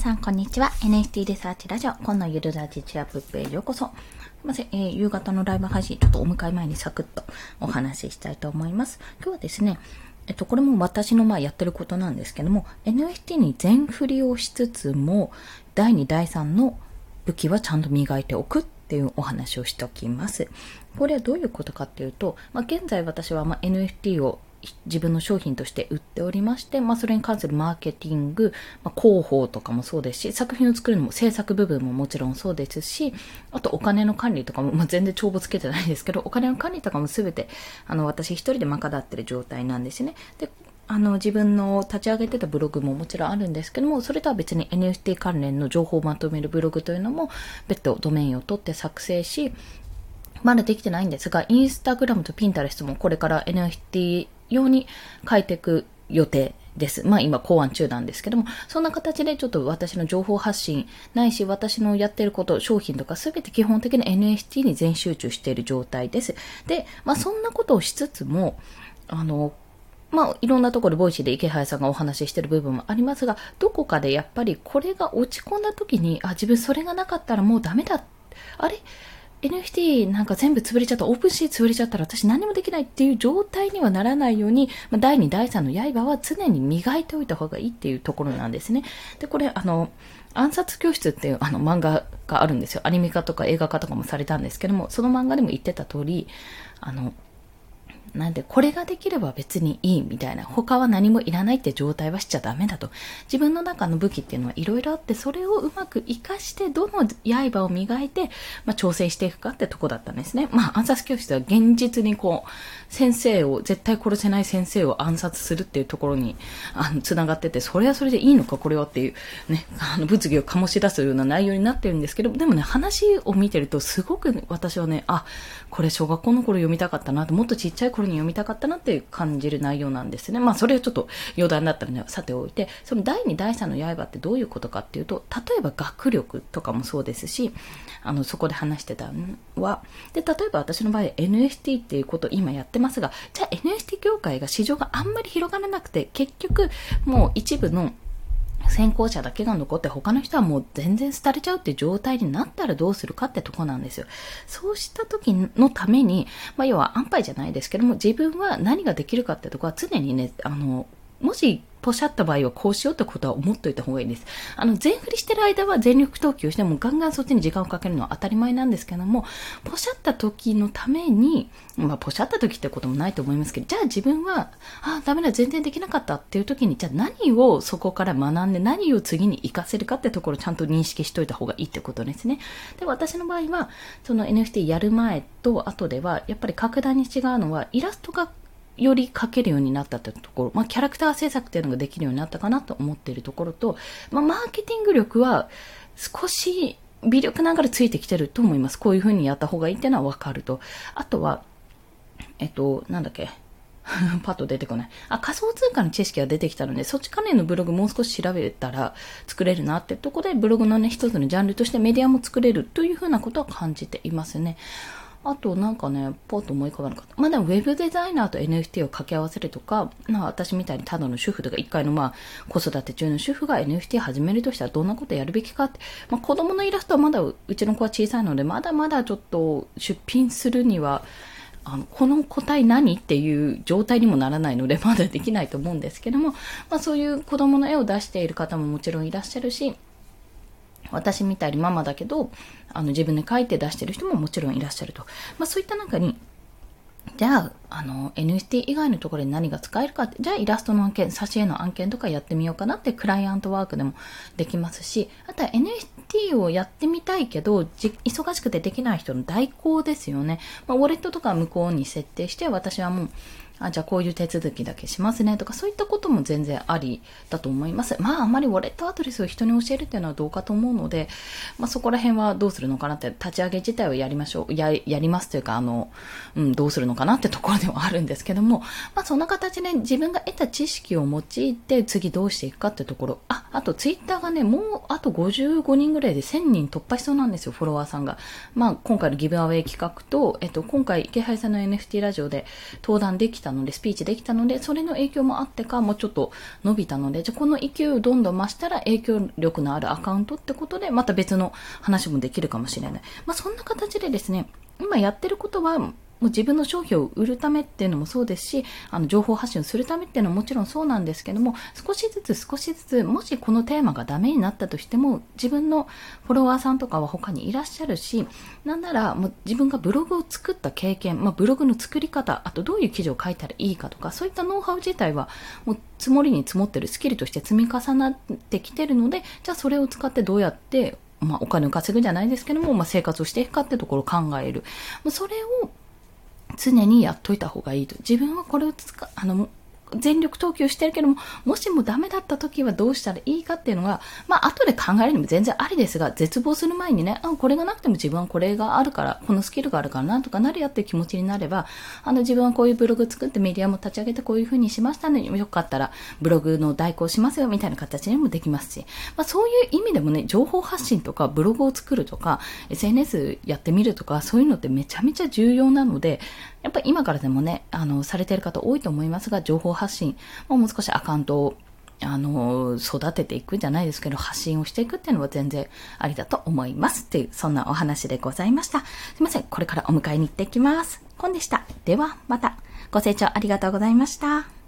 さん、こんにちは。NFT リサーチラジオ、今のゆるラジチアップへようこそ。すいません、えー、夕方のライブ配信、ちょっとお迎え前にサクッとお話ししたいと思います。今日はですね、えっと、これも私のまあやってることなんですけども、NFT に全振りをしつつも、第2、第3の武器はちゃんと磨いておくっていうお話をしておきます。これはどういうことかっていうと、まあ、現在私はま NFT を自分の商品として売っておりまして、まあ、それに関するマーケティング、まあ、広報とかもそうですし、作品を作るのも制作部分ももちろんそうですし、あとお金の管理とかも、まあ、全然帳簿つけてないですけど、お金の管理とかもすべて、あの、私一人で賄ってる状態なんですね。で、あの、自分の立ち上げてたブログももちろんあるんですけども、それとは別に NFT 関連の情報をまとめるブログというのも、別途ドメインを取って作成し、まだできてないんですが、インスタグラムとピンタレストもこれから NFT 用に変えていく予定です。まあ今考案中なんですけども、そんな形でちょっと私の情報発信ないし私のやってること、商品とかすべて基本的に NFT に全集中している状態です。で、まあそんなことをしつつも、あの、まあ、いろんなところで Voicy でイケハヤさんがお話ししてる部分もありますが、どこかでやっぱりこれが落ち込んだ時に、あ、自分それがなかったらもうダメだ。あれ？NFT なんか全部潰れちゃった、 OpenSea 潰れちゃったら私何もできないっていう状態にはならないように、まあ、第2、第3の刃は常に磨いておいた方がいいっていうところなんですね。で、これ、あの、暗殺教室っていうあの漫画があるんですよ。アニメ化とか映画化とかもされたんですけども、その漫画でも言ってた通り、あの、なんで、これができれば別にいいみたいな、他は何もいらないって状態はしちゃダメだと。自分の中の武器っていうのはいろいろあって、それをうまく活かして、どの刃を磨いて、まあ、挑戦していくかってとこだったんですね。まあ、暗殺教室は現実にこう、先生を、絶対殺せない先生を暗殺するっていうところに、あの、繋がってて、それはそれでいいのか、これはっていう、ね、あの、物議を醸し出すような内容になってるんですけど、でもね、話を見てると、すごく、私はね、あ、これ小学校の頃読みたかったなと、もっとちっちゃい頃に読みたかったなって感じる内容なんですね。まあ、それはちょっと余談だったらね、さておいて、その第2、第3の刃ってどういうことかっていうと、例えば学力とかもそうですし、あの、そこで話してたのは、で、例えば私の場合 NFT っていうことを今やってますが、じゃあ NFT 業界が市場があんまり広がらなくて、結局もう一部の先行者だけが残って他の人はもう全然廃れちゃうってう状態になったらどうするかってとこなんですよ。そうした時のために、まあ要は安牌じゃないですけども自分は何ができるかってとこは常にね、あの、もしポシャった場合はこうしようってことは思っといた方がいいです。あの、全振りしてる間は全力投球してもガンガンそっちに時間をかけるのは当たり前なんですけども、ポシャった時のために、まあ、ポシャった時ってこともないと思いますけど、じゃあ自分は、あ、ダメだ、全然できなかったっていう時に、じゃあ何をそこから学んで何を次に活かせるかってところをちゃんと認識しといた方がいいってことですね。で、私の場合は、その NFT やる前と後では、やっぱり格段に違うのは、イラストがより描けるようになったってところ、まあ、キャラクター制作っていうのができるようになったかなと思っているところと、まあ、マーケティング力は少し微力ながらついてきてると思います。こういう風にやった方がいいっていうのはわかると。あとは、えっと、なんだっけ？パッと出てこない。あ、仮想通貨の知識が出てきたので、そっち関連のブログもう少し調べたら作れるなってとこで、ブログのね、一つのジャンルとしてメディアも作れるというふうなことは感じていますね。あとなんかね、ポッと思い浮かばなかった。まあでもウェブデザイナーと NFT を掛け合わせるとか、まあ私みたいにただの主婦とか一回のまあ子育て中の主婦が NFT 始めるとしたらどんなことやるべきかって、まあ子供のイラストはまだうちの子は小さいので、まだまだちょっと出品するには、あの、この個体何っていう状態にもならないので、まだできないと思うんですけども、まあそういう子供の絵を出している方ももちろんいらっしゃるし、私みたいにママだけど、あの自分で書いて出してる人ももちろんいらっしゃると。まあそういった中に、じゃあ、あの、NFT 以外のところに何が使えるかって、じゃあイラストの案件、挿絵の案件とかやってみようかなってクライアントワークでもできますし、あとは NFT をやってみたいけど、忙しくてできない人の代行ですよね。まあ、ウォレットとか向こうに設定して、私はもう、あ、じゃあこういう手続きだけしますねとか、そういったことも全然ありだと思います。まあ、あまりウォレットアドレスを人に教えるっていうのはどうかと思うので、まあそこら辺はどうするのかなって、立ち上げ自体をやりましょう。や、やりますというか、あの、うん、どうするのかなってところではあるんですけども、まあそんな形で自分が得た知識を用いて次どうしていくかってところ。あ、あとツイッターがね、もうあと55人ぐらいで1000人突破しそうなんですよ、フォロワーさんが。まあ今回のギブアウェイ企画と、えっと、今回池原さんの NFT ラジオで登壇できたたので、スピーチできたので、それの影響もあってか、もうちょっと伸びたので、じゃこの勢いをどんどん増したら影響力のあるアカウントってことで、また別の話もできるかもしれない。まあ、そんな形でですね、今やってることは、もう自分の商品を売るためっていうのもそうですし、あの、情報発信をするためっていうのはもちろんそうなんですけども、少しずつ少しずつ、もしこのテーマがダメになったとしても、自分のフォロワーさんとかは他にいらっしゃるし、なんならもう自分がブログを作った経験、まあ、ブログの作り方、あとどういう記事を書いたらいいかとか、そういったノウハウ自体は、もう積もりに積もってるスキルとして積み重なってきてるので、じゃあそれを使ってどうやってまあ、お金を稼ぐじゃないですけども、まあ、生活をしていくかってところを考える。それを常にやっといた方がいいと。自分はこれを使、あの、全力投球してるけども、もしもダメだった時はどうしたらいいかっていうのが、まあ後で考えるのも全然ありですが、絶望する前にね、あ、これがなくても自分はこれがあるから、このスキルがあるからなんとかなるやっていう気持ちになれば、あの自分はこういうブログ作ってメディアも立ち上げてこういう風にしましたのね。よかったらブログの代行しますよみたいな形にもできますし、まあそういう意味でもね、情報発信とかブログを作るとか、SNS やってみるとか、そういうのってめちゃめちゃ重要なので、やっぱ今からでもね、あの、されてる方多いと思いますが、情報発信、発信もう少しアカウントをあの、育てていくじゃないですけど、発信をしていくっていうのは全然ありだと思います。っていう、そんなお話でございました。すいません。これからお迎えに行ってきます。コンでした。では、また。ご清聴ありがとうございました。